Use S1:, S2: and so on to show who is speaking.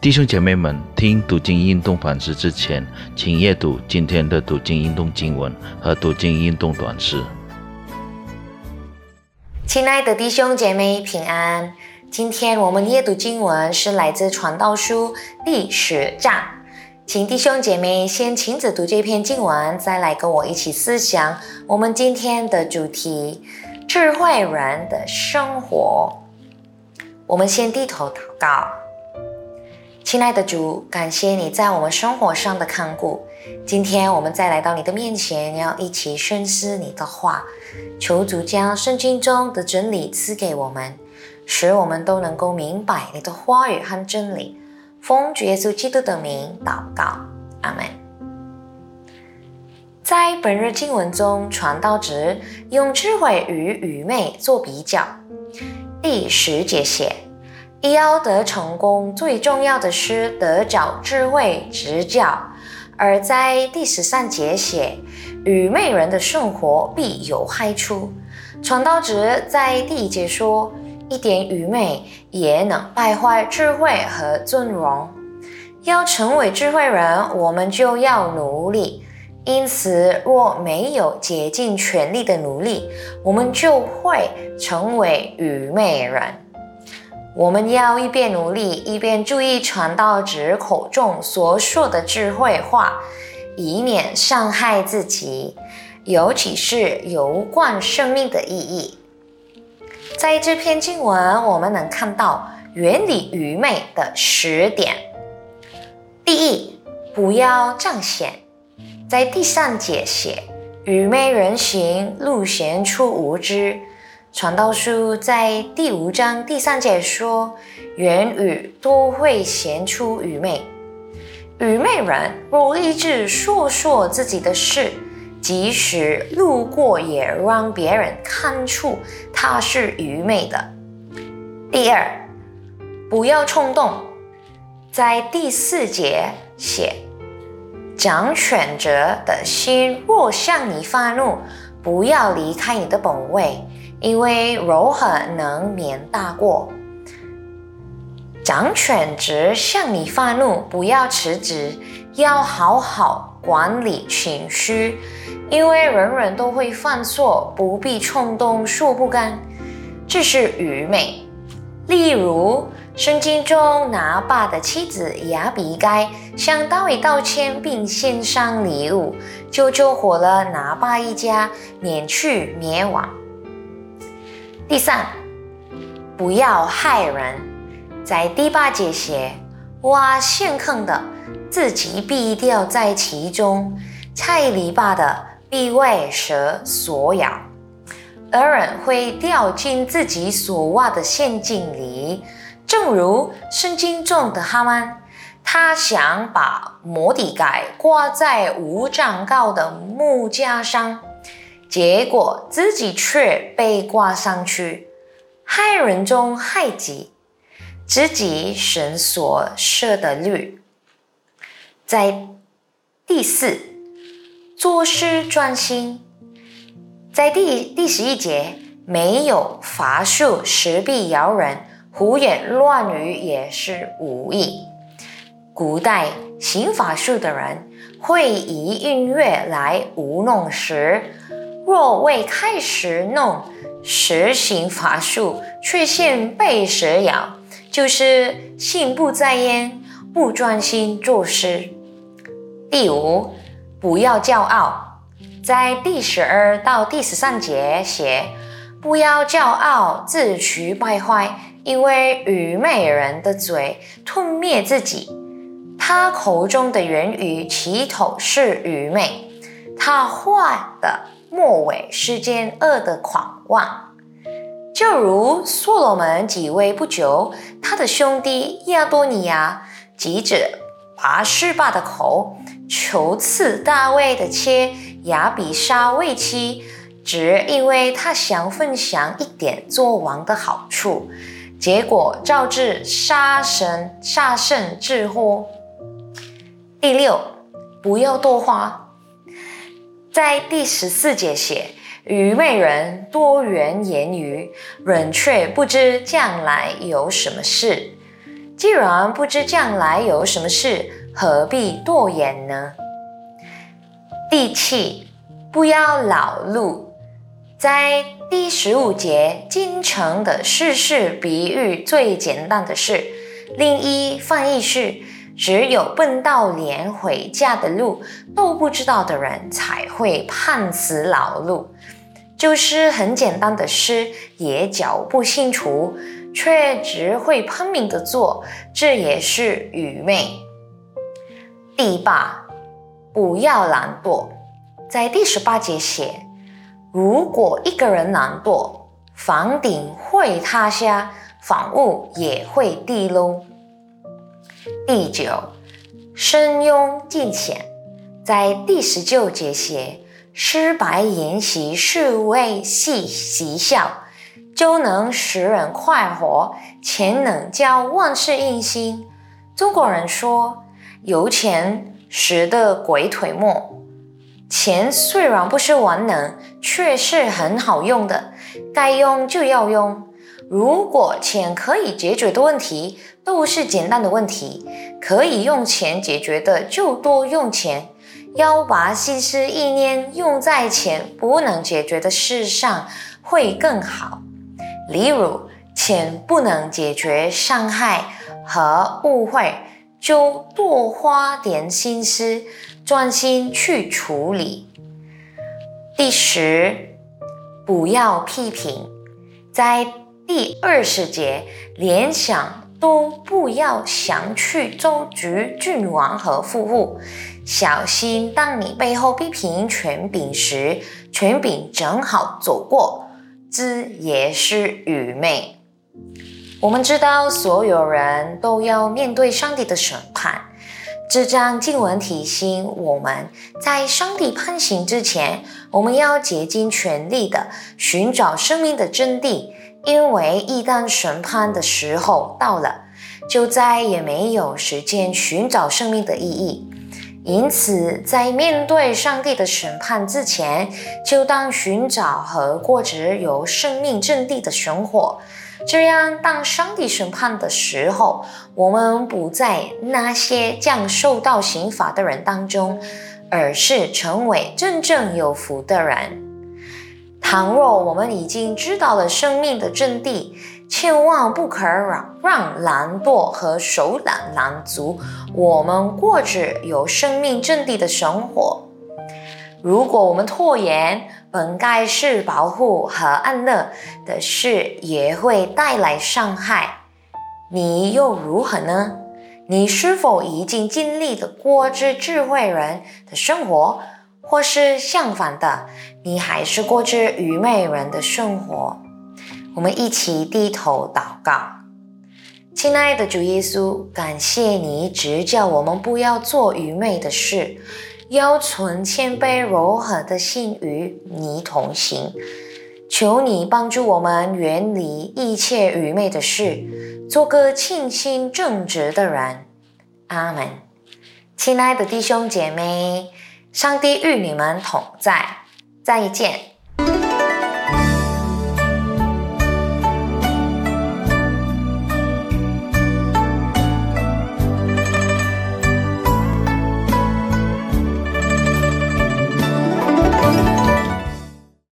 S1: 弟兄姐妹们，听读经运动反思之前，请阅读今天的读经运动经文和读经运动短诗。
S2: 亲爱的弟兄姐妹平安，今天我们阅读经文是来自《传道书》第十章，请弟兄姐妹先亲自读这篇经文，再来跟我一起思想我们今天的主题——智慧人的生活。我们先低头祷告，亲爱的主，感谢你在我们生活上的看顾。今天我们再来到你的面前，要一起深思你的话，求主将圣经中的真理赐给我们，使我们都能够明白你的话语和真理。奉主耶稣基督的名祷告，阿门。在本日经文中，传道者用智慧与愚昧做比较。第十节写，要得成功，最重要的是得找智慧指教；而在第十三节写，愚昧人的生活必有害处。传道者在第一节说，一点愚昧也能败坏智慧和尊荣。要成为智慧人，我们就要努力。因此，若没有竭尽全力的努力，我们就会成为愚昧人。我们要一边努力，一边注意传道者口中所说的智慧话，以免伤害自己，尤其是有关生命的意义。在这篇经文，我们能看到远离愚昧的十点。第一，不要彰显。在第三节写，愚昧人行路显出无知。传道书在第五章第三节说，言语都会显出愚昧。愚昧人若一直说说自己的事，即使路过也让别人看出他是愚昧的。第二，不要冲动。在第四节写。掌权者的心若向你发怒，不要离开你的本位，因为柔和能免大过。掌权者向你发怒，不要辞职，要好好管理情绪，因为人人都会犯错，不必冲动说不干，这是愚昧。例如。圣经中拿巴的妻子亚比该向大卫道歉，并献上礼物，就救活了拿巴一家，免去灭亡。第三，不要害人，在第八节写挖陷坑的，自己必掉在其中；拆篱笆的，必为蛇所咬。而人会掉进自己所挖的陷阱里。正如圣经中的哈曼，他想把摩底改挂在五丈高的木架上，结果自己却被挂上去，害人中害己，自己神所设的律。在第四，做事专心，在第第十一节，没有法术，实必摇人。胡言乱语也是无益。古代行法术的人会以音乐来舞弄时，若未开始弄实行法术，却现被蛇咬，就是心不在焉，不专心做事。第五，不要骄傲，在第十二到第十三节写，不要骄傲，自取败坏。因为愚昧人的嘴吞灭自己，他口中的言语起头是愚昧，他坏的末尾是间恶的狂妄。就如所罗门即位不久，他的兄弟亚多尼亚急着拔示巴的口，求赐大卫的妾亚比沙为妻，只因为他想分享一点做王的好处。结果招致杀神杀圣之祸。第六，不要多花。在第十四节写，愚昧人多言言语，人却不知将来有什么事。既然不知将来有什么事，何必多言呢？第七，不要老路。在第十五节，京城的事事比喻最简单的事。另一翻译是：只有笨到连回家的路都不知道的人，才会判死老路。就是很简单的事，也脚不清楚，却只会拼命的做，这也是愚昧。第八，不要懒惰。在第十八节写。如果一个人懒惰，房顶会塌下，房屋也会地漏。第九，深拥尽浅，在第十九节写，失白言习是为戏嬉笑，就能使人快活，且能叫万事应心。中国人说，有钱使得鬼推磨。钱虽然不是万能，却是很好用的，该用就要用。如果钱可以解决的问题都是简单的问题，可以用钱解决的就多用钱，要把心思意念用在钱不能解决的事上会更好。例如，钱不能解决伤害和误会，就多花点心思。专心去处理。第十，不要批评，在第二十节，联想都不要想去周局郡王和富户，小心当你背后批评权柄时，权柄正好走过，这也是愚昧。我们知道，所有人都要面对上帝的审判。这张经文提醒我们，在上帝判刑之前，我们要竭尽全力的寻找生命的真谛，因为一旦审判的时候到了，就再也没有时间寻找生命的意义。因此，在面对上帝的审判之前，就当寻找和过着有生命真谛的生活。这样，当上帝审判的时候，我们不在那些将受到刑罚的人当中，而是成为真正有福的人。倘若我们已经知道了生命的真谛，千万不可让让懒惰和手懒拦阻我们过着有生命真谛的生活。如果我们拖延，本该是保护和安乐的事，也会带来伤害。你又如何呢？你是否已经经历了过着智慧人的生活，或是相反的，你还是过着愚昧人的生活？我们一起低头祷告，亲爱的主耶稣，感谢你指教我们不要做愚昧的事。要存谦卑柔和的心与你同行，求你帮助我们远离一切愚昧的事，做个清心正直的人。阿门。亲爱的弟兄姐妹，上帝与你们同在，再见。